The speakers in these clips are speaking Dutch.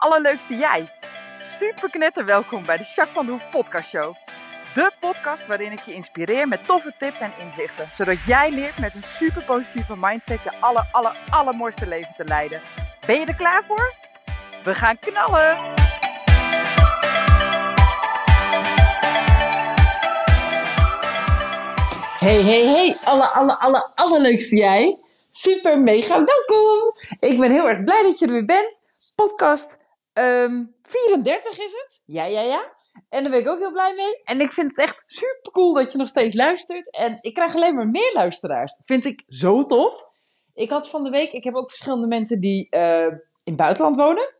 allerleukste jij. Super knetter welkom bij de Jacques van de Hoef podcast show. De podcast waarin ik je inspireer met toffe tips en inzichten. Zodat jij leert met een super positieve mindset je aller, aller, allermooiste leven te leiden. Ben je er klaar voor? We gaan knallen! Hey, hey, hey, alle, alle, alle, allerleukste jij. Super, mega welkom. Ik ben heel erg blij dat je er weer bent. Podcast ehm 34 is het. Ja, ja, ja. En daar ben ik ook heel blij mee. En ik vind het echt super cool dat je nog steeds luistert. En ik krijg alleen maar meer luisteraars. Vind ik zo tof. Ik had van de week, ik heb ook verschillende mensen die eh, in het buitenland wonen.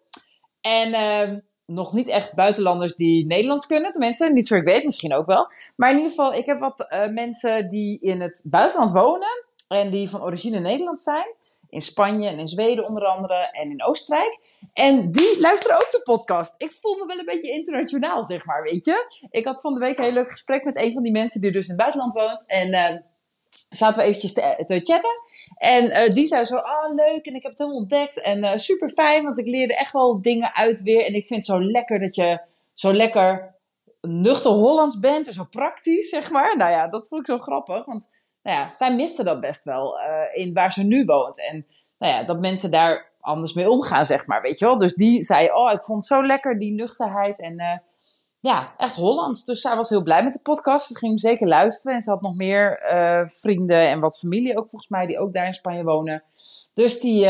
En ehm, nog niet echt buitenlanders die Nederlands kunnen. Tenminste, niet zo ik weet, misschien ook wel. Maar in ieder geval, ik heb wat eh, mensen die in het buitenland wonen. En die van origine Nederlands zijn. In Spanje en in Zweden onder andere. En in Oostenrijk. En die luisteren ook de podcast. Ik voel me wel een beetje internationaal, zeg maar, weet je. Ik had van de week een heel leuk gesprek met een van die mensen die dus in het buitenland woont. En eh, zaten we eventjes te, te chatten. En eh, die zei zo, ah leuk en ik heb het helemaal ontdekt. En eh, super fijn, want ik leerde echt wel dingen uit weer. En ik vind het zo lekker dat je zo lekker nuchter Hollands bent. En zo praktisch, zeg maar. Nou ja, dat vond ik zo grappig. Want nou ja, zij miste dat best wel eh, in waar ze nu woont. En nou ja, dat mensen daar anders mee omgaan, zeg maar, weet je wel. Dus die zei, oh, ik vond het zo lekker, die nuchterheid. En eh, ja, echt Hollands. Dus zij was heel blij met de podcast. Ze ging hem zeker luisteren. En ze had nog meer eh, vrienden en wat familie ook volgens mij, die ook daar in Spanje wonen. Dus die,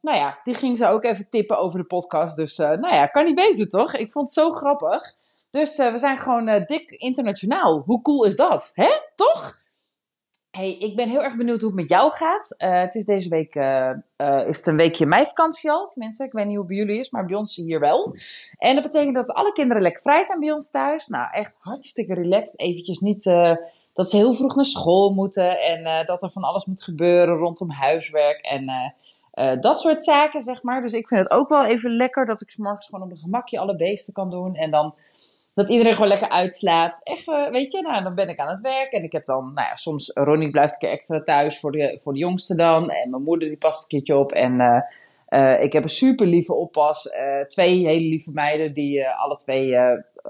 nou ja, die ging ze ook even tippen over de podcast. Dus nou ja, kan niet beter toch? Ik vond het zo grappig. Dus we zijn gewoon dik internationaal. Hoe cool is dat? Hè? Toch? Hey, ik ben heel erg benieuwd hoe het met jou gaat. Eh, het is deze week eh, is het een weekje meivakantie al. Mensen, ik weet niet hoe het bij jullie is, maar bij ons hier wel. En dat betekent dat alle kinderen lekker vrij zijn bij ons thuis. Nou, echt hartstikke relaxed. Eventjes niet dat ze heel vroeg naar school moeten. En dat er van alles moet gebeuren rondom huiswerk. En dat soort zaken, zeg maar. Dus ik vind het ook wel even lekker dat ik 's morgens gewoon op een gemakje alle beesten kan doen. En dan dat iedereen gewoon lekker uitslaat. Echt, weet je, nou, dan ben ik aan het werk. En ik heb dan, nou ja, soms, Ronnie blijft een keer extra thuis voor de, voor de jongste dan. En mijn moeder die past een keertje op. En eh, eh, ik heb een super lieve oppas. eh, twee hele lieve meiden die alle twee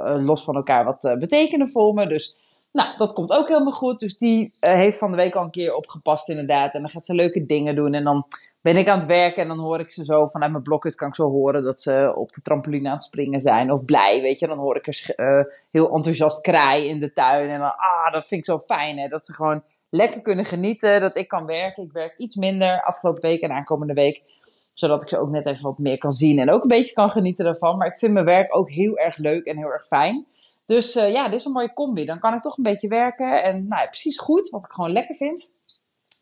los van elkaar wat betekenen voor me. Dus nou, dat komt ook helemaal goed. Dus die heeft van de week al een keer opgepast inderdaad. En dan gaat ze leuke dingen doen. En dan ben ik aan het werken en dan hoor ik ze zo vanuit mijn blokhut kan ik zo horen dat ze op de trampoline aan het springen zijn of blij, weet je. Dan hoor ik er eh, heel enthousiast kraaien in de tuin en dan, ah, dat vind ik zo fijn hè, dat ze gewoon lekker kunnen genieten, dat ik kan werken. Ik werk iets minder afgelopen week en aankomende week, zodat ik ze ook net even wat meer kan zien en ook een beetje kan genieten daarvan. Maar ik vind mijn werk ook heel erg leuk en heel erg fijn. Dus eh, ja, dit is een mooie combi. Dan kan ik toch een beetje werken en nou ja, precies goed, wat ik gewoon lekker vind.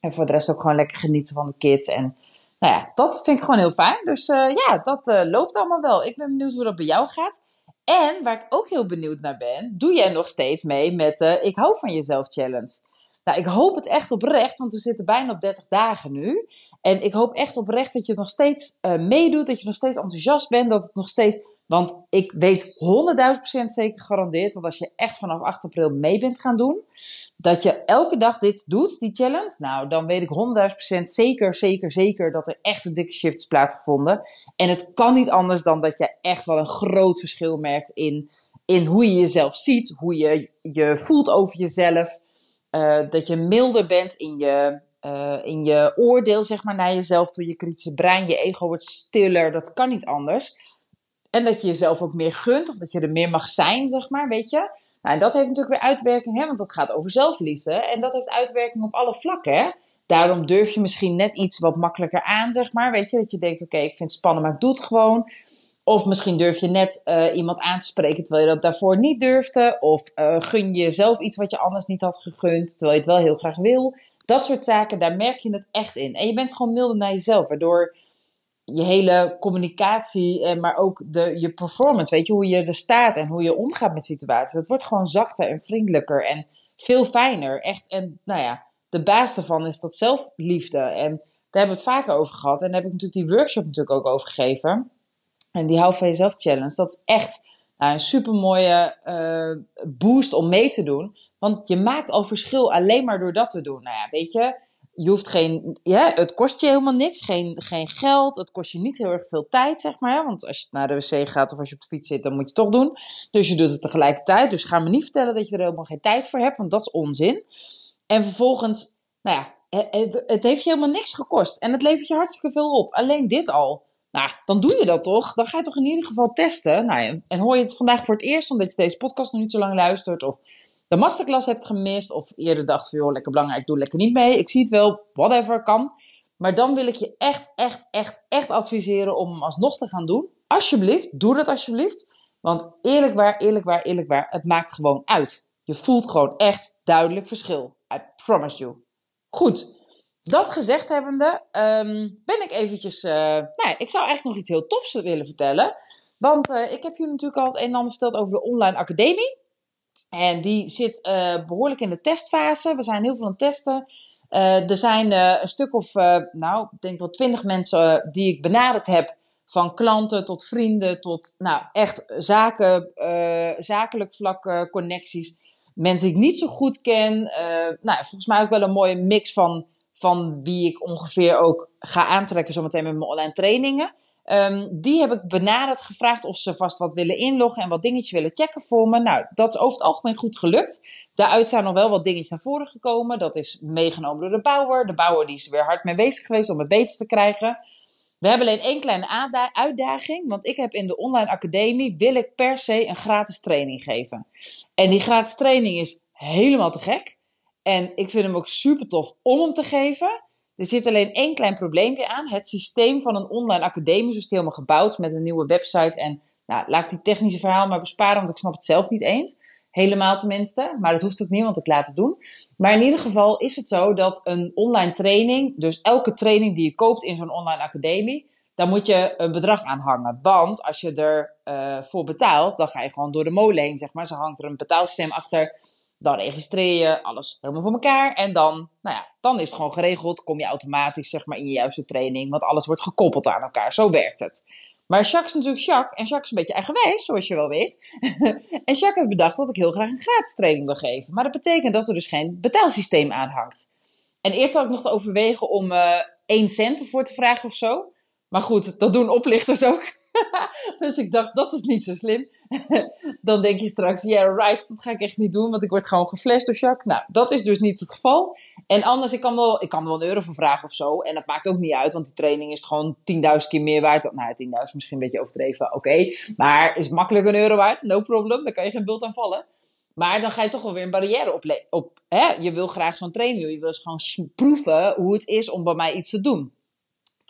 En voor de rest ook gewoon lekker genieten van de kids. En nou ja, dat vind ik gewoon heel fijn. Dus eh, ja, dat eh, loopt allemaal wel. Ik ben benieuwd hoe dat bij jou gaat. En waar ik ook heel benieuwd naar ben, doe jij nog steeds mee met de Ik hou van jezelf challenge? Nou, ik hoop het echt oprecht, want we zitten bijna op 30 dagen nu. En ik hoop echt oprecht dat je nog steeds eh, meedoet, dat je nog steeds enthousiast bent, dat het nog steeds... Want ik weet 100.000% zeker gegarandeerd dat als je echt vanaf 8 april mee bent gaan doen, dat je elke dag dit doet, die challenge, nou, dan weet ik 100.000% zeker, zeker, zeker dat er echt een dikke shift is plaatsgevonden. En het kan niet anders dan dat je echt wel een groot verschil merkt in, in hoe je jezelf ziet, hoe je je voelt over jezelf. eh, dat je milder bent in je, eh, in je oordeel, zeg maar, naar jezelf, door je kritische brein. Je ego wordt stiller, dat kan niet anders. En dat je jezelf ook meer gunt, of dat je er meer mag zijn, zeg maar, weet je. Nou, en dat heeft natuurlijk weer uitwerking, hè, want dat gaat over zelfliefde. En dat heeft uitwerking op alle vlakken, hè. Daarom durf je misschien net iets wat makkelijker aan, zeg maar. Weet je, dat je denkt, oké, ik vind het spannend, maar ik doe het gewoon. Of misschien durf je net eh, iemand aan te spreken terwijl je dat daarvoor niet durfde. Of eh, gun je jezelf iets wat je anders niet had gegund, terwijl je het wel heel graag wil. Dat soort zaken, daar merk je het echt in. En je bent gewoon milder naar jezelf, waardoor je hele communicatie, eh, maar ook de, je performance, weet je, hoe je er staat en hoe je omgaat met situaties. Het wordt gewoon zachter en vriendelijker en veel fijner. Echt, en nou ja, de baas daarvan is dat zelfliefde. En daar hebben we het vaker over gehad. En daar heb ik natuurlijk die workshop natuurlijk ook over gegeven. En die Hou van Jezelf Challenge. Dat is echt nou, een super mooie boost om mee te doen. Want je maakt al verschil alleen maar door dat te doen. Nou ja, weet je, je hoeft geen, ja, het kost je helemaal niks, geen, geen geld, het kost je niet heel erg veel tijd, zeg maar. Want als je naar de wc gaat of als je op de fiets zit, dan moet je het toch doen. Dus je doet het tegelijkertijd. Dus ga me niet vertellen dat je er helemaal geen tijd voor hebt, want dat is onzin. En vervolgens, nou ja, het, het heeft je helemaal niks gekost. En het levert je hartstikke veel op. Alleen dit al. Nou, dan doe je dat toch? Dan ga je toch in ieder geval testen. Nou, en hoor je het vandaag voor het eerst omdat je deze podcast nog niet zo lang luistert. Of de masterclass hebt gemist. Of eerder dacht van, joh, lekker belangrijk, doe lekker niet mee. Ik zie het wel, whatever, kan. Maar dan wil ik je echt, echt, echt, echt adviseren om hem alsnog te gaan doen. Alsjeblieft, doe dat alsjeblieft. Want eerlijk waar, eerlijk waar, eerlijk waar, het maakt gewoon uit. Je voelt gewoon echt duidelijk verschil. I promise you. Goed, dat gezegd hebbende, um, ben ik eventjes... Uh, nou, ik zou eigenlijk nog iets heel tofs willen vertellen. Want uh, ik heb jullie natuurlijk al het een en ander verteld over de online academie. En die zit uh, behoorlijk in de testfase. We zijn heel veel aan het testen. er zijn een stuk of, nou, ik denk wel twintig mensen die ik benaderd heb. Van klanten tot vrienden tot, nou, echt zaken, zakelijk vlak connecties. Mensen die ik niet zo goed ken. nou, volgens mij ook wel een mooie mix van van wie ik ongeveer ook ga aantrekken zometeen met mijn online trainingen. Um, die heb ik benaderd gevraagd of ze vast wat willen inloggen en wat dingetjes willen checken voor me. Nou, dat is over het algemeen goed gelukt. Daaruit zijn nog wel wat dingetjes naar voren gekomen. Dat is meegenomen door de bouwer. De bouwer die is er weer hard mee bezig geweest om het beter te krijgen. We hebben alleen één kleine uitdaging, want ik heb in de online academie wil ik per se een gratis training geven. En die gratis training is helemaal te gek. En ik vind hem ook super tof om hem te geven. Er zit alleen één klein probleempje aan. Het systeem van een online academie is helemaal gebouwd met een nieuwe website. En nou, laat ik die technische verhaal maar besparen, want ik snap het zelf niet eens. Helemaal tenminste. Maar dat hoeft ook ik laat het doen. Maar in ieder geval is het zo dat een online training, dus elke training die je koopt in zo'n online academie, daar moet je een bedrag aan hangen. Want als je ervoor uh, voor betaalt, dan ga je gewoon door de molen heen, zeg maar. Ze hangt er een betaalsysteem achter dan registreer je alles helemaal voor elkaar. En dan, nou ja, dan is het gewoon geregeld. Kom je automatisch zeg maar, in je juiste training. Want alles wordt gekoppeld aan elkaar. Zo werkt het. Maar Jacques is natuurlijk Jacques. En Jacques is een beetje eigenwijs, zoals je wel weet. en Jacques heeft bedacht dat ik heel graag een gratis training wil geven. Maar dat betekent dat er dus geen betaalsysteem aan hangt. En eerst had ik nog te overwegen om uh, eh, 1 cent ervoor te vragen of zo. Maar goed, dat doen oplichters ook. dus ik dacht, dat is niet zo slim. dan denk je straks, yeah right, dat ga ik echt niet doen, want ik word gewoon geflasht door Jacques. Nou, dat is dus niet het geval. En anders, ik kan wel, ik kan wel een euro voor vragen of zo. En dat maakt ook niet uit, want die training is gewoon 10.000 keer meer waard. Nou, 10.000 misschien een beetje overdreven, oké. Maar is makkelijk een euro waard, no problem. Daar kan je geen bult aan vallen. Maar dan ga je toch wel weer een barrière op. op hè? Je wil graag zo'n training, je wil gewoon proeven hoe het is om bij mij iets te doen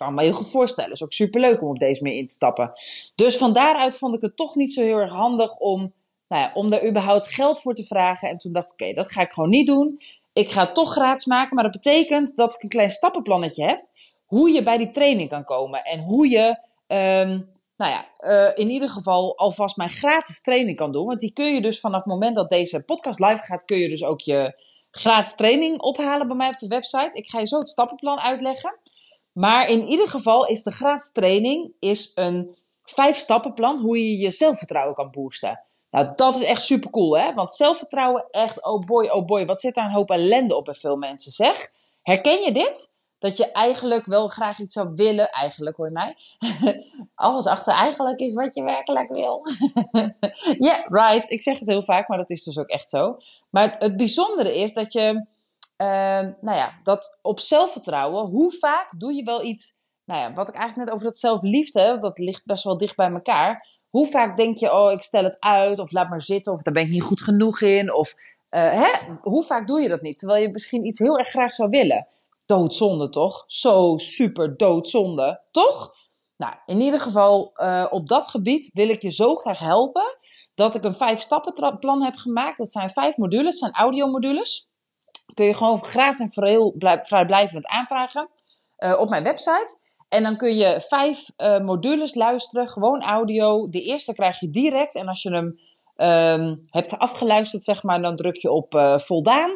kan me heel goed voorstellen. Is ook superleuk om op deze manier in te stappen. Dus van daaruit vond ik het toch niet zo heel erg handig om, nou ja, om daar überhaupt geld voor te vragen. En toen dacht ik, oké, dat ga ik gewoon niet doen. Ik ga het toch gratis maken, maar dat betekent dat ik een klein stappenplannetje heb. Hoe je bij die training kan komen en hoe je, um, nou ja, uh, in ieder geval alvast mijn gratis training kan doen. Want die kun je dus vanaf het moment dat deze podcast live gaat, kun je dus ook je gratis training ophalen bij mij op de website. Ik ga je zo het stappenplan uitleggen. Maar in ieder geval is de gratis training is een vijf stappenplan hoe je je zelfvertrouwen kan boosten. Nou, dat is echt super cool, hè? Want zelfvertrouwen, echt, oh boy, oh boy, wat zit daar een hoop ellende op bij veel mensen, zeg. Herken je dit? Dat je eigenlijk wel graag iets zou willen, eigenlijk hoor je mij. Alles achter eigenlijk is wat je werkelijk wil. Ja, yeah, right. Ik zeg het heel vaak, maar dat is dus ook echt zo. Maar het bijzondere is dat je nou ja, dat op zelfvertrouwen, hoe vaak doe je wel iets, nou ja, wat ik eigenlijk net over dat zelfliefde, dat ligt best wel dicht bij elkaar. Hoe vaak denk je, oh, ik stel het uit, of laat maar zitten, of daar ben ik niet goed genoeg in, of uh, hè? hoe vaak doe je dat niet? Terwijl je misschien iets heel erg graag zou willen. Doodzonde, toch? Zo super doodzonde, toch? Nou, in ieder geval, uh, op dat gebied wil ik je zo graag helpen dat ik een vijf stappen plan heb gemaakt. Dat zijn vijf modules, zijn audiomodules kun je gewoon gratis en vrijblijvend aanvragen uh, op mijn website. En dan kun je vijf uh, modules luisteren, gewoon audio. De eerste krijg je direct. En als je hem um, hebt afgeluisterd, zeg maar, dan druk je op uh, voldaan.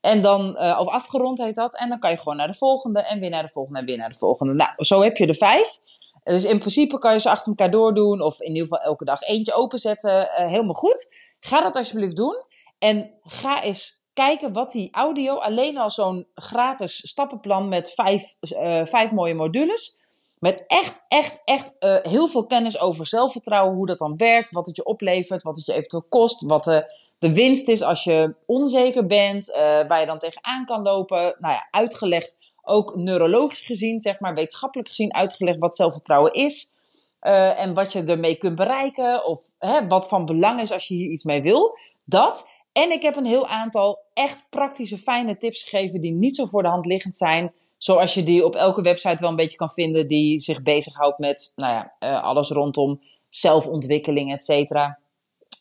En dan, of afgerond heet dat. En dan kan je gewoon naar de volgende en weer naar de volgende en weer naar de volgende. Nou, zo heb je de vijf. Dus in principe kan je ze achter elkaar doordoen. Of in ieder geval elke dag eentje openzetten. helemaal goed. Ga dat alsjeblieft doen. En ga eens kijken wat die audio, alleen al zo'n gratis stappenplan met vijf, uh, vijf mooie modules. Met echt, echt, echt uh, heel veel kennis over zelfvertrouwen, hoe dat dan werkt, wat het je oplevert, wat het je eventueel kost, wat de, de winst is als je onzeker bent, uh, waar je dan tegenaan kan lopen. Nou ja, uitgelegd, ook neurologisch gezien, zeg maar, wetenschappelijk gezien, uitgelegd wat zelfvertrouwen is. En wat je ermee kunt bereiken, of hè, wat van belang is als je hier iets mee wil. Dat. En ik heb een heel aantal echt praktische, fijne tips gegeven die niet zo voor de hand liggend zijn. Zoals je die op elke website wel een beetje kan vinden die zich bezighoudt met nou ja, uh, alles rondom zelfontwikkeling, et cetera.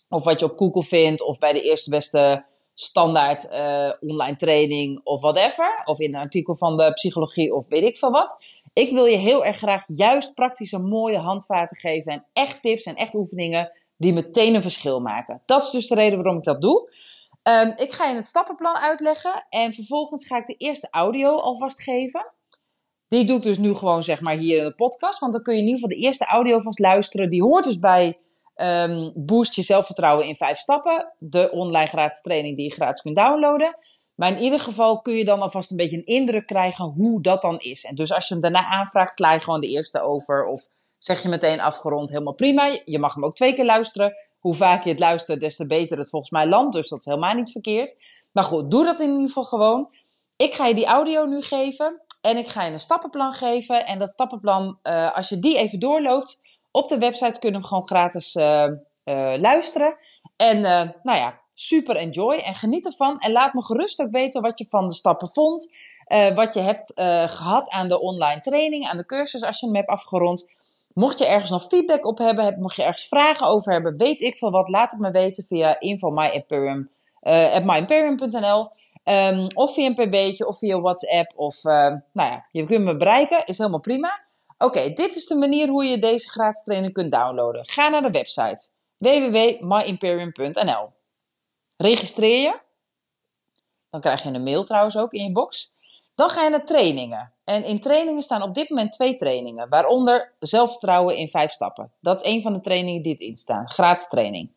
Of wat je op Google vindt, of bij de eerste beste standaard uh, online training of whatever. Of in een artikel van de psychologie of weet ik veel wat. Ik wil je heel erg graag juist praktische mooie handvaten geven en echt tips en echt oefeningen die meteen een verschil maken. Dat is dus de reden waarom ik dat doe. Um, ik ga je het stappenplan uitleggen en vervolgens ga ik de eerste audio alvast geven. Die doe ik dus nu gewoon zeg maar hier in de podcast, want dan kun je in ieder geval de eerste audio vast luisteren. Die hoort dus bij um, Boost je zelfvertrouwen in vijf stappen, de online gratis training die je gratis kunt downloaden. Maar in ieder geval kun je dan alvast een beetje een indruk krijgen hoe dat dan is. En dus als je hem daarna aanvraagt, sla je gewoon de eerste over. Of zeg je meteen afgerond, helemaal prima. Je mag hem ook twee keer luisteren. Hoe vaak je het luistert, des te beter het volgens mij landt. Dus dat is helemaal niet verkeerd. Maar goed, doe dat in ieder geval gewoon. Ik ga je die audio nu geven. En ik ga je een stappenplan geven. En dat stappenplan, uh, als je die even doorloopt, op de website kun je hem gewoon gratis uh, uh, luisteren. En nou ja, super enjoy en geniet ervan. En laat me gerust ook weten wat je van de stappen vond. Uh, wat je hebt uh, gehad aan de online training, aan de cursus als je hem hebt afgerond. Mocht je ergens nog feedback op hebben, mocht je ergens vragen over hebben, weet ik veel wat, laat het me weten via info@myimperium, uh, myimperium.nl um, of via een pb'tje of via WhatsApp of nou ja, je kunt me bereiken, is helemaal prima. Oké, dit is de manier hoe je deze gratis training kunt downloaden. Ga naar de website www.myimperium.nl Registreer je. Dan krijg je een mail trouwens ook in je box. Dan ga je naar trainingen. En in trainingen staan op dit moment twee trainingen, waaronder zelfvertrouwen in vijf stappen. Dat is een van de trainingen die erin staan, gratis training.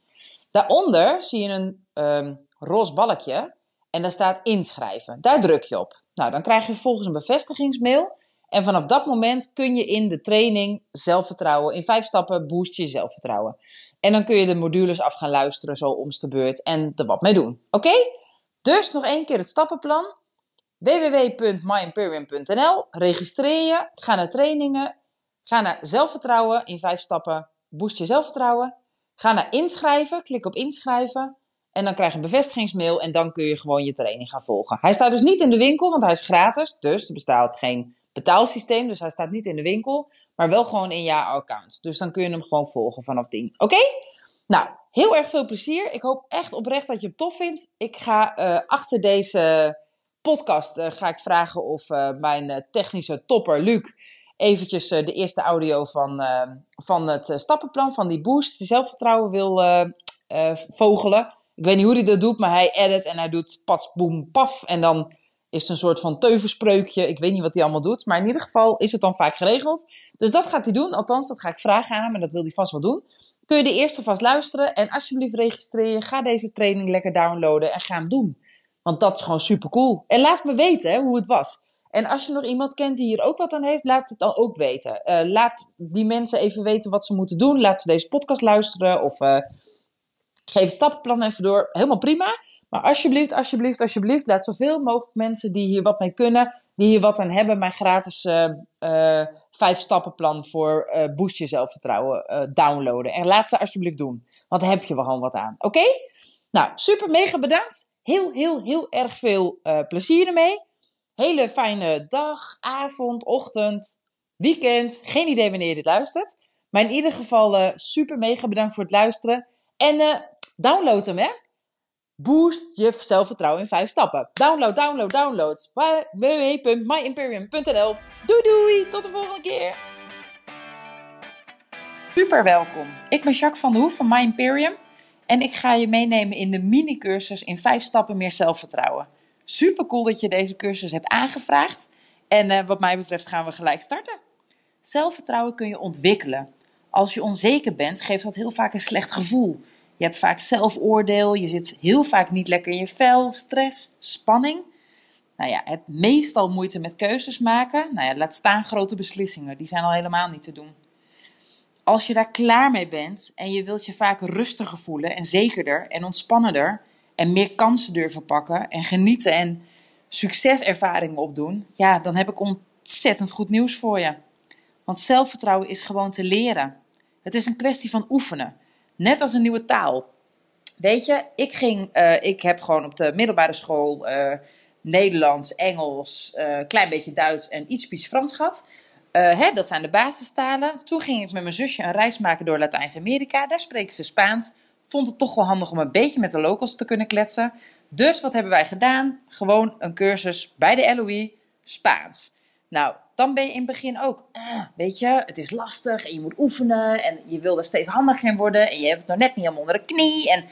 Daaronder zie je een um, roze balkje en daar staat inschrijven. Daar druk je op. Nou, dan krijg je vervolgens een bevestigingsmail. En vanaf dat moment kun je in de training zelfvertrouwen, in vijf stappen boost je zelfvertrouwen. En dan kun je de modules af gaan luisteren, zo omste de beurt, en er wat mee doen. Oké? Dus nog één keer het stappenplan. www.myimperium.nl Registreer je, ga naar trainingen, ga naar zelfvertrouwen in vijf stappen, boost je zelfvertrouwen. Ga naar inschrijven, klik op inschrijven. En dan krijg je een bevestigingsmail en dan kun je gewoon je training gaan volgen. Hij staat dus niet in de winkel, want hij is gratis. Dus er bestaat geen betaalsysteem, dus hij staat niet in de winkel. Maar wel gewoon in jouw account. Dus dan kun je hem gewoon volgen vanaf 10. Oké? Nou, heel erg veel plezier. Ik hoop echt oprecht dat je het tof vindt. Ik ga uh, achter deze podcast uh, ga ik vragen of uh, mijn technische topper Luc eventjes de eerste audio van, van het stappenplan, van die boost, zelfvertrouwen wil vogelen. Ik weet niet hoe hij dat doet, maar hij edit en hij doet pats, boem, paf. En dan is het een soort van teuvelspreukje. Ik weet niet wat hij allemaal doet, maar in ieder geval is het dan vaak geregeld. Dus dat gaat hij doen. Althans, dat ga ik vragen aan hem en dat wil hij vast wel doen. Kun je de eerste vast luisteren en alsjeblieft registreren. Ga deze training lekker downloaden en ga hem doen. Want dat is gewoon super cool. En laat me weten hè, hoe het was. En als je nog iemand kent die hier ook wat aan heeft, laat het dan ook weten. Uh, laat die mensen even weten wat ze moeten doen. Laat ze deze podcast luisteren of... Uh, Geef het stappenplan even door. Helemaal prima. Maar alsjeblieft, alsjeblieft, alsjeblieft, laat zoveel mogelijk mensen die hier wat mee kunnen, die hier wat aan hebben, mijn gratis uh, uh, vijf stappenplan voor uh, boost je zelfvertrouwen downloaden. En laat ze alsjeblieft doen. Want daar heb je wel gewoon wat aan. Oké? Nou, super mega bedankt. Heel, heel, heel erg veel plezier ermee. Hele fijne dag, avond, ochtend, weekend. Geen idee wanneer je dit luistert. Maar in ieder geval super mega bedankt voor het luisteren. En Download hem, hè? Boost je zelfvertrouwen in vijf stappen. Download, download, download. www.myimperium.nl Doei doei, tot de volgende keer. Super welkom. Ik ben Jacques van der Hoef van My Imperium. En ik ga je meenemen in de mini-cursus in vijf stappen meer zelfvertrouwen. Super cool dat je deze cursus hebt aangevraagd. En uh, wat mij betreft gaan we gelijk starten. Zelfvertrouwen kun je ontwikkelen. Als je onzeker bent, geeft dat heel vaak een slecht gevoel. Je hebt vaak zelfoordeel. Je zit heel vaak niet lekker in je vel. Stress, spanning. Nou ja, heb meestal moeite met keuzes maken. Nou ja, laat staan grote beslissingen. Die zijn al helemaal niet te doen. Als je daar klaar mee bent en je wilt je vaak rustiger voelen en zekerder en ontspannender en meer kansen durven pakken en genieten en succeservaringen opdoen, ja, dan heb ik ontzettend goed nieuws voor je. Want zelfvertrouwen is gewoon te leren. Het is een kwestie van oefenen. Net als een nieuwe taal. Weet je, ik, ging, uh, ik heb gewoon op de middelbare school uh, Nederlands, Engels, uh, klein beetje Duits en iets Frans gehad. Hè, dat zijn de basistalen. Toen ging ik met mijn zusje een reis maken door Latijns-Amerika. Daar spreken ze Spaans. Vond het toch wel handig om een beetje met de locals te kunnen kletsen. Dus wat hebben wij gedaan? Gewoon een cursus bij de LOE Spaans. Nou, dan ben je in het begin ook, ah, weet je, het is lastig en je moet oefenen en je wil er steeds handiger in worden en je hebt het nog net niet helemaal onder de knie en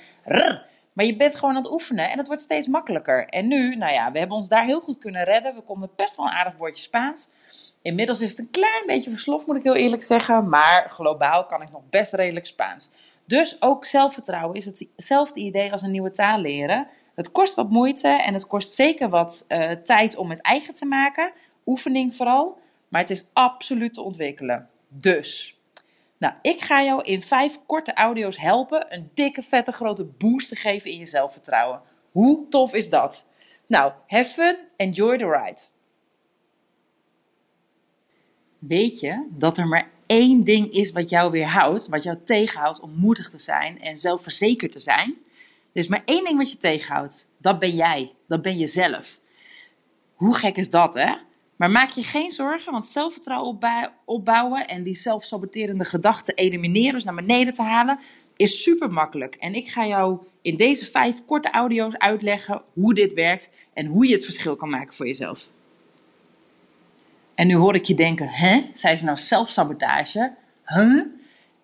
maar je bent gewoon aan het oefenen en het wordt steeds makkelijker. En nu, nou ja, we hebben ons daar heel goed kunnen redden. We konden best wel een aardig woordje Spaans. Inmiddels is het een klein beetje versloft, moet ik heel eerlijk zeggen, maar globaal kan ik nog best redelijk Spaans. Dus ook zelfvertrouwen is hetzelfde idee als een nieuwe taal leren. Het kost wat moeite en het kost zeker wat uh, tijd om het eigen te maken oefening vooral. Maar het is absoluut te ontwikkelen. Dus, nou, ik ga jou in vijf korte audio's helpen een dikke, vette, grote boost te geven in je zelfvertrouwen. Hoe tof is dat? Nou, have fun, enjoy the ride. Weet je dat er maar één ding is wat jou weerhoudt, wat jou tegenhoudt om moedig te zijn en zelfverzekerd te zijn? Er is maar één ding wat je tegenhoudt. Dat ben jij. Dat ben jezelf. Hoe gek is dat, hè? Maar maak je geen zorgen, want zelfvertrouwen opbouwen en die zelfsaboterende gedachten elimineren, dus naar beneden te halen, is super makkelijk. En ik ga jou in deze vijf korte audio's uitleggen hoe dit werkt en hoe je het verschil kan maken voor jezelf. En nu hoor ik je denken, hè? Zijn ze nou zelfsabotage? Huh?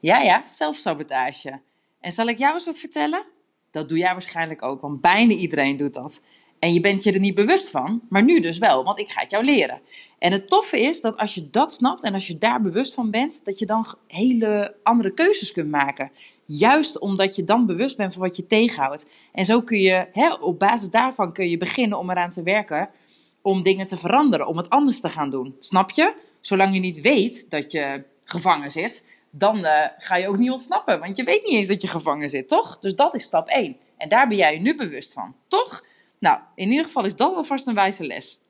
Ja, ja, zelfsabotage. En zal ik jou eens wat vertellen? Dat doe jij waarschijnlijk ook, want bijna iedereen doet dat. En je bent je er niet bewust van, maar nu dus wel, want ik ga het jou leren. En het toffe is dat als je dat snapt en als je daar bewust van bent, dat je dan hele andere keuzes kunt maken. Juist omdat je dan bewust bent van wat je tegenhoudt. En zo kun je, hè, op basis daarvan kun je beginnen om eraan te werken om dingen te veranderen, om het anders te gaan doen. Snap je? Zolang je niet weet dat je gevangen zit, dan uh, ga je ook niet ontsnappen. Want je weet niet eens dat je gevangen zit, toch? Dus dat is stap 1. En daar ben jij je nu bewust van, toch? Nou, in ieder geval is dat alvast een wijze les.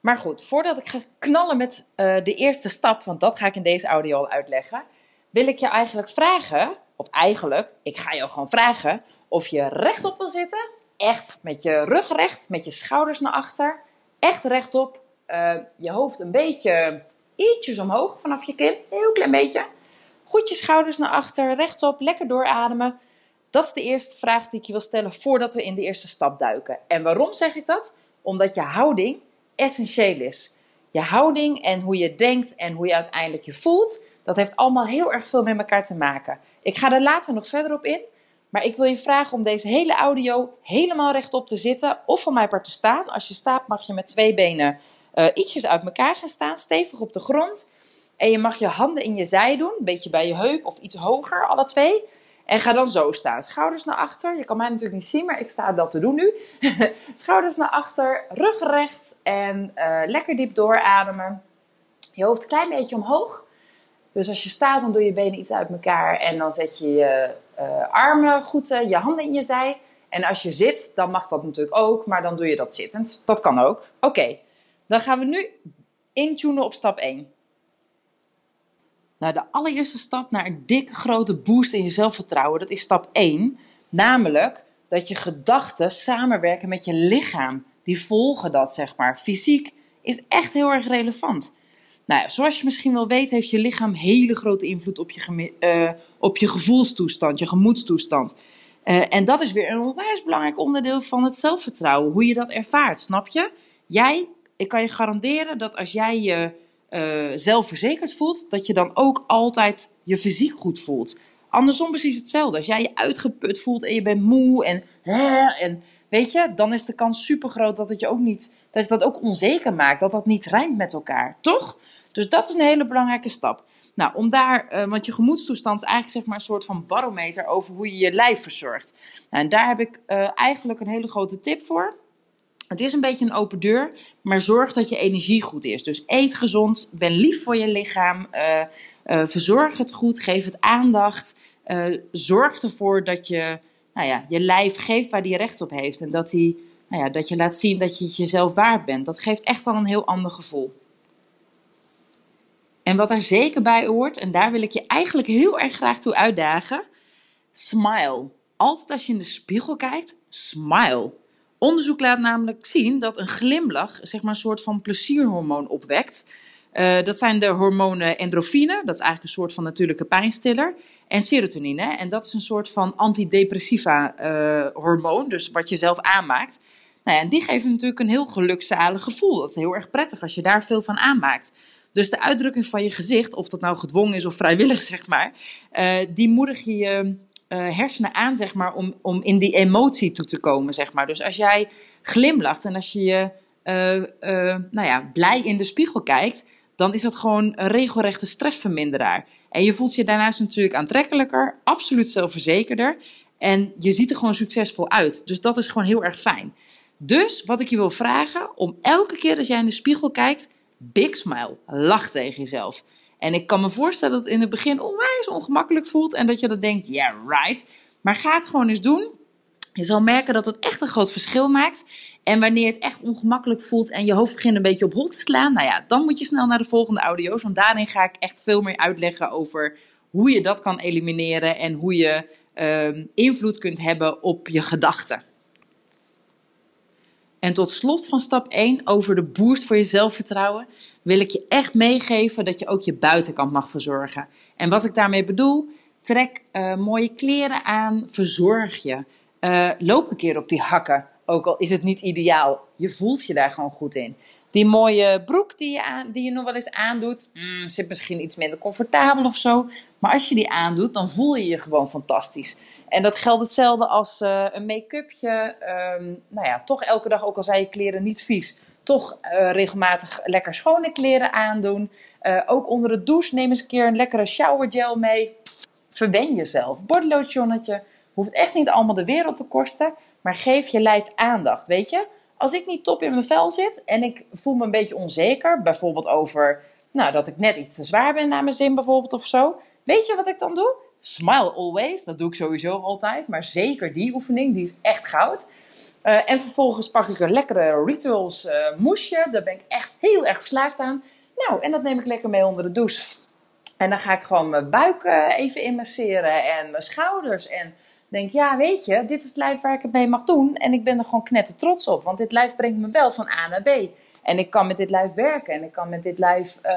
Maar goed, voordat ik ga knallen met uh, de eerste stap, want dat ga ik in deze audio al uitleggen, wil ik je eigenlijk vragen, of eigenlijk, ik ga jou gewoon vragen, of je rechtop wil zitten, echt met je rug recht, met je schouders naar achter, echt rechtop, uh, je hoofd een beetje ietsjes omhoog vanaf je kin, heel klein beetje. Goed je schouders naar achter, rechtop, lekker doorademen. Dat is de eerste vraag die ik je wil stellen voordat we in de eerste stap duiken. En waarom zeg ik dat? Omdat je houding essentieel is. Je houding en hoe je denkt en hoe je uiteindelijk je voelt, dat heeft allemaal heel erg veel met elkaar te maken. Ik ga er later nog verder op in. Maar ik wil je vragen om deze hele audio helemaal rechtop te zitten of van mij part te staan. Als je staat mag je met twee benen uh, ietsjes uit elkaar gaan staan, stevig op de grond. En je mag je handen in je zij doen, een beetje bij je heup of iets hoger, alle twee. En ga dan zo staan. Schouders naar achter. Je kan mij natuurlijk niet zien, maar ik sta dat te doen nu. Schouders naar achter, rug recht en uh, lekker diep doorademen. Je hoofd een klein beetje omhoog. Dus als je staat, dan doe je benen iets uit elkaar en dan zet je je uh, armen goed, je handen in je zij. En als je zit, dan mag dat natuurlijk ook, maar dan doe je dat zittend. Dat kan ook. Oké, dan gaan we nu intunen op stap 1. Nou, de allereerste stap naar een dikke grote boost in je zelfvertrouwen, dat is stap 1. Namelijk dat je gedachten samenwerken met je lichaam. Die volgen dat, zeg maar. Fysiek is echt heel erg relevant. Nou zoals je misschien wel weet, heeft je lichaam hele grote invloed op je, uh, op je gevoelstoestand, je gemoedstoestand. Uh, en dat is weer een onwijs belangrijk onderdeel van het zelfvertrouwen, hoe je dat ervaart, snap je? Jij, ik kan je garanderen dat als jij je uh, zelfverzekerd voelt, dat je dan ook altijd je fysiek goed voelt. Andersom precies hetzelfde. Als jij je uitgeput voelt en je bent moe en, en weet je, dan is de kans super groot dat het je ook niet, dat je dat ook onzeker maakt, dat dat niet rijmt met elkaar, toch? Dus dat is een hele belangrijke stap. Nou, om daar, uh, want je gemoedstoestand is eigenlijk zeg maar een soort van barometer over hoe je je lijf verzorgt. Nou, en daar heb ik uh, eigenlijk een hele grote tip voor. Het is een beetje een open deur, maar zorg dat je energie goed is. Dus eet gezond, ben lief voor je lichaam, uh, verzorg het goed, geef het aandacht. zorg ervoor dat je nou ja, je lijf geeft waar die recht op heeft. En dat, die, nou ja, dat je laat zien dat je het jezelf waard bent. Dat geeft echt wel een heel ander gevoel. En wat er zeker bij hoort, en daar wil ik je eigenlijk heel erg graag toe uitdagen: smile. Altijd als je in de spiegel kijkt, smile. Onderzoek laat namelijk zien dat een glimlach zeg maar, een soort van plezierhormoon opwekt. Uh, dat zijn de hormonen endorfine, dat is eigenlijk een soort van natuurlijke pijnstiller, en serotonine. En dat is een soort van antidepressiva uh, hormoon, dus wat je zelf aanmaakt. Nou ja, en die geven natuurlijk een heel gelukzalig gevoel. Dat is heel erg prettig als je daar veel van aanmaakt. Dus de uitdrukking van je gezicht, of dat nou gedwongen is of vrijwillig, zeg maar, uh, die moedig je uh, hersenen aan, zeg maar, om, om in die emotie toe te komen, zeg maar. Dus als jij glimlacht en als je je uh, nou ja, blij in de spiegel kijkt, dan is dat gewoon een regelrechte stressverminderaar. En je voelt je daarnaast natuurlijk aantrekkelijker, absoluut zelfverzekerder. En je ziet er gewoon succesvol uit. Dus dat is gewoon heel erg fijn. Dus wat ik je wil vragen, om elke keer als jij in de spiegel kijkt, big smile. Lach tegen jezelf. En ik kan me voorstellen dat het in het begin onwijs ongemakkelijk voelt en dat je dat denkt, ja, yeah, right. Maar ga het gewoon eens doen. Je zal merken dat het echt een groot verschil maakt. En wanneer het echt ongemakkelijk voelt en je hoofd begint een beetje op hol te slaan, nou ja, dan moet je snel naar de volgende audio's. Want daarin ga ik echt veel meer uitleggen over hoe je dat kan elimineren en hoe je uh, invloed kunt hebben op je gedachten. En tot slot van stap 1 over de boost voor je zelfvertrouwen wil ik je echt meegeven dat je ook je buitenkant mag verzorgen. En wat ik daarmee bedoel, trek uh, mooie kleren aan, verzorg je. Uh, loop een keer op die hakken, ook al is het niet ideaal. Je voelt je daar gewoon goed in. Die mooie broek die je, aan, die je nog wel eens aandoet, mm, zit misschien iets minder comfortabel of zo. Maar als je die aandoet, dan voel je je gewoon fantastisch. En dat geldt hetzelfde als uh, een make-upje. Um, nou ja, toch elke dag, ook al zijn je kleren niet vies, toch uh, regelmatig lekker schone kleren aandoen. Uh, ook onder de douche neem eens een keer een lekkere showergel mee. Verwen jezelf. Bodylotionnetje. Hoeft echt niet allemaal de wereld te kosten, maar geef je lijf aandacht. Weet je, als ik niet top in mijn vel zit en ik voel me een beetje onzeker, bijvoorbeeld over nou, dat ik net iets te zwaar ben naar mijn zin, bijvoorbeeld of zo. Weet je wat ik dan doe? Smile always. Dat doe ik sowieso altijd. Maar zeker die oefening, die is echt goud. Uh, en vervolgens pak ik een lekkere Rituals uh, moesje. Daar ben ik echt heel erg verslaafd aan. Nou, en dat neem ik lekker mee onder de douche. En dan ga ik gewoon mijn buik uh, even inmasseren en mijn schouders. En denk, ja, weet je, dit is het lijf waar ik het mee mag doen. En ik ben er gewoon knetter trots op. Want dit lijf brengt me wel van A naar B. En ik kan met dit lijf werken. En ik kan met dit lijf uh,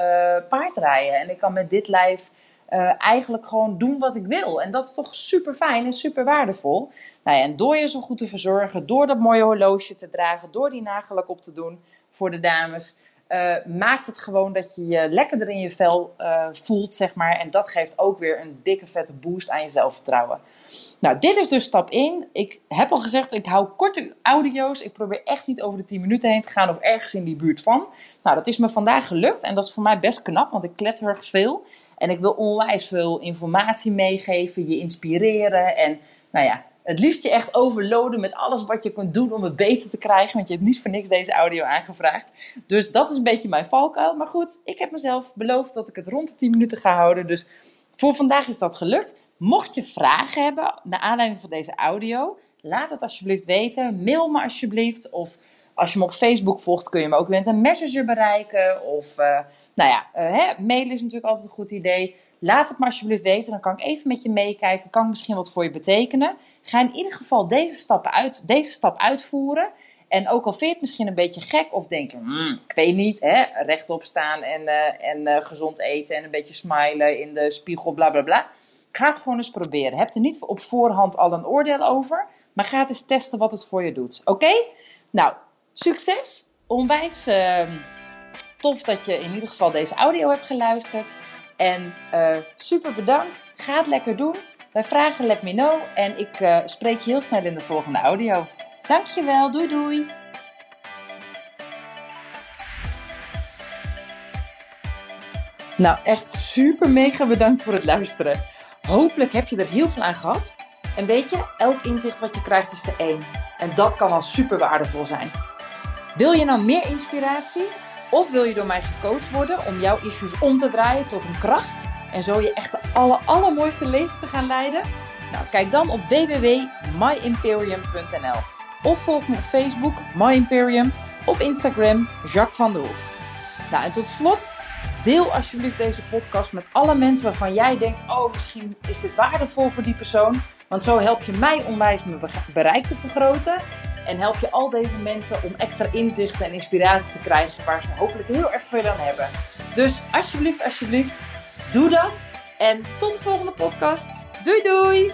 paardrijden. En ik kan met dit lijf uh, eigenlijk gewoon doen wat ik wil. En dat is toch super fijn en super waardevol. Nou ja, en door je zo goed te verzorgen, door dat mooie horloge te dragen, door die nagellak op te doen voor de dames uh, maakt het gewoon dat je je lekkerder in je vel uh, voelt, zeg maar. En dat geeft ook weer een dikke vette boost aan je zelfvertrouwen. Nou, dit is dus stap 1. Ik heb al gezegd, ik hou korte audio's. Ik probeer echt niet over de 10 minuten heen te gaan of ergens in die buurt van. Nou, dat is me vandaag gelukt en dat is voor mij best knap, want ik klets heel erg veel. En ik wil onwijs veel informatie meegeven, je inspireren en nou ja, het liefst je echt overloaden met alles wat je kunt doen om het beter te krijgen. Want je hebt niet voor niks deze audio aangevraagd. Dus dat is een beetje mijn valkuil. Maar goed, ik heb mezelf beloofd dat ik het rond de 10 minuten ga houden. Dus voor vandaag is dat gelukt. Mocht je vragen hebben naar aanleiding van deze audio, laat het alsjeblieft weten. Mail me alsjeblieft. Of als je me op Facebook volgt, kun je me ook met een messenger bereiken. Of uh, nou ja, uh, hè, mailen is natuurlijk altijd een goed idee. Laat het me alsjeblieft weten. Dan kan ik even met je meekijken. Kan ik misschien wat voor je betekenen. Ga in ieder geval deze, stappen uit, deze stap uitvoeren. En ook al vind je het misschien een beetje gek of denk je, hmm, ik weet niet, hè, rechtop staan en, uh, en uh, gezond eten en een beetje smilen in de spiegel, bla bla bla. Ga het gewoon eens proberen. Heb er niet op voorhand al een oordeel over, maar ga het eens testen wat het voor je doet. Oké? Nou, succes. Onwijs uh, tof dat je in ieder geval deze audio hebt geluisterd. En uh, super bedankt. Ga het lekker doen. Bij vragen let me know. En ik uh, spreek heel snel in de volgende audio. Dankjewel. Doei doei. Nou, echt super mega bedankt voor het luisteren. Hopelijk heb je er heel veel aan gehad. En weet je, elk inzicht wat je krijgt is de één. En dat kan al super waardevol zijn. Wil je nou meer inspiratie? Of wil je door mij gecoacht worden om jouw issues om te draaien tot een kracht? En zo je echt de aller, allermooiste leven te gaan leiden? Nou, kijk dan op www.myimperium.nl Of volg me op Facebook, My Imperium, of Instagram, Jacques van der Hoef. Nou, en tot slot, deel alsjeblieft deze podcast met alle mensen waarvan jij denkt: oh, misschien is dit waardevol voor die persoon. Want zo help je mij onwijs mijn bereik te vergroten. En help je al deze mensen om extra inzichten en inspiratie te krijgen waar ze hopelijk heel erg veel aan hebben. Dus alsjeblieft, alsjeblieft, doe dat. En tot de volgende podcast. Doei doei!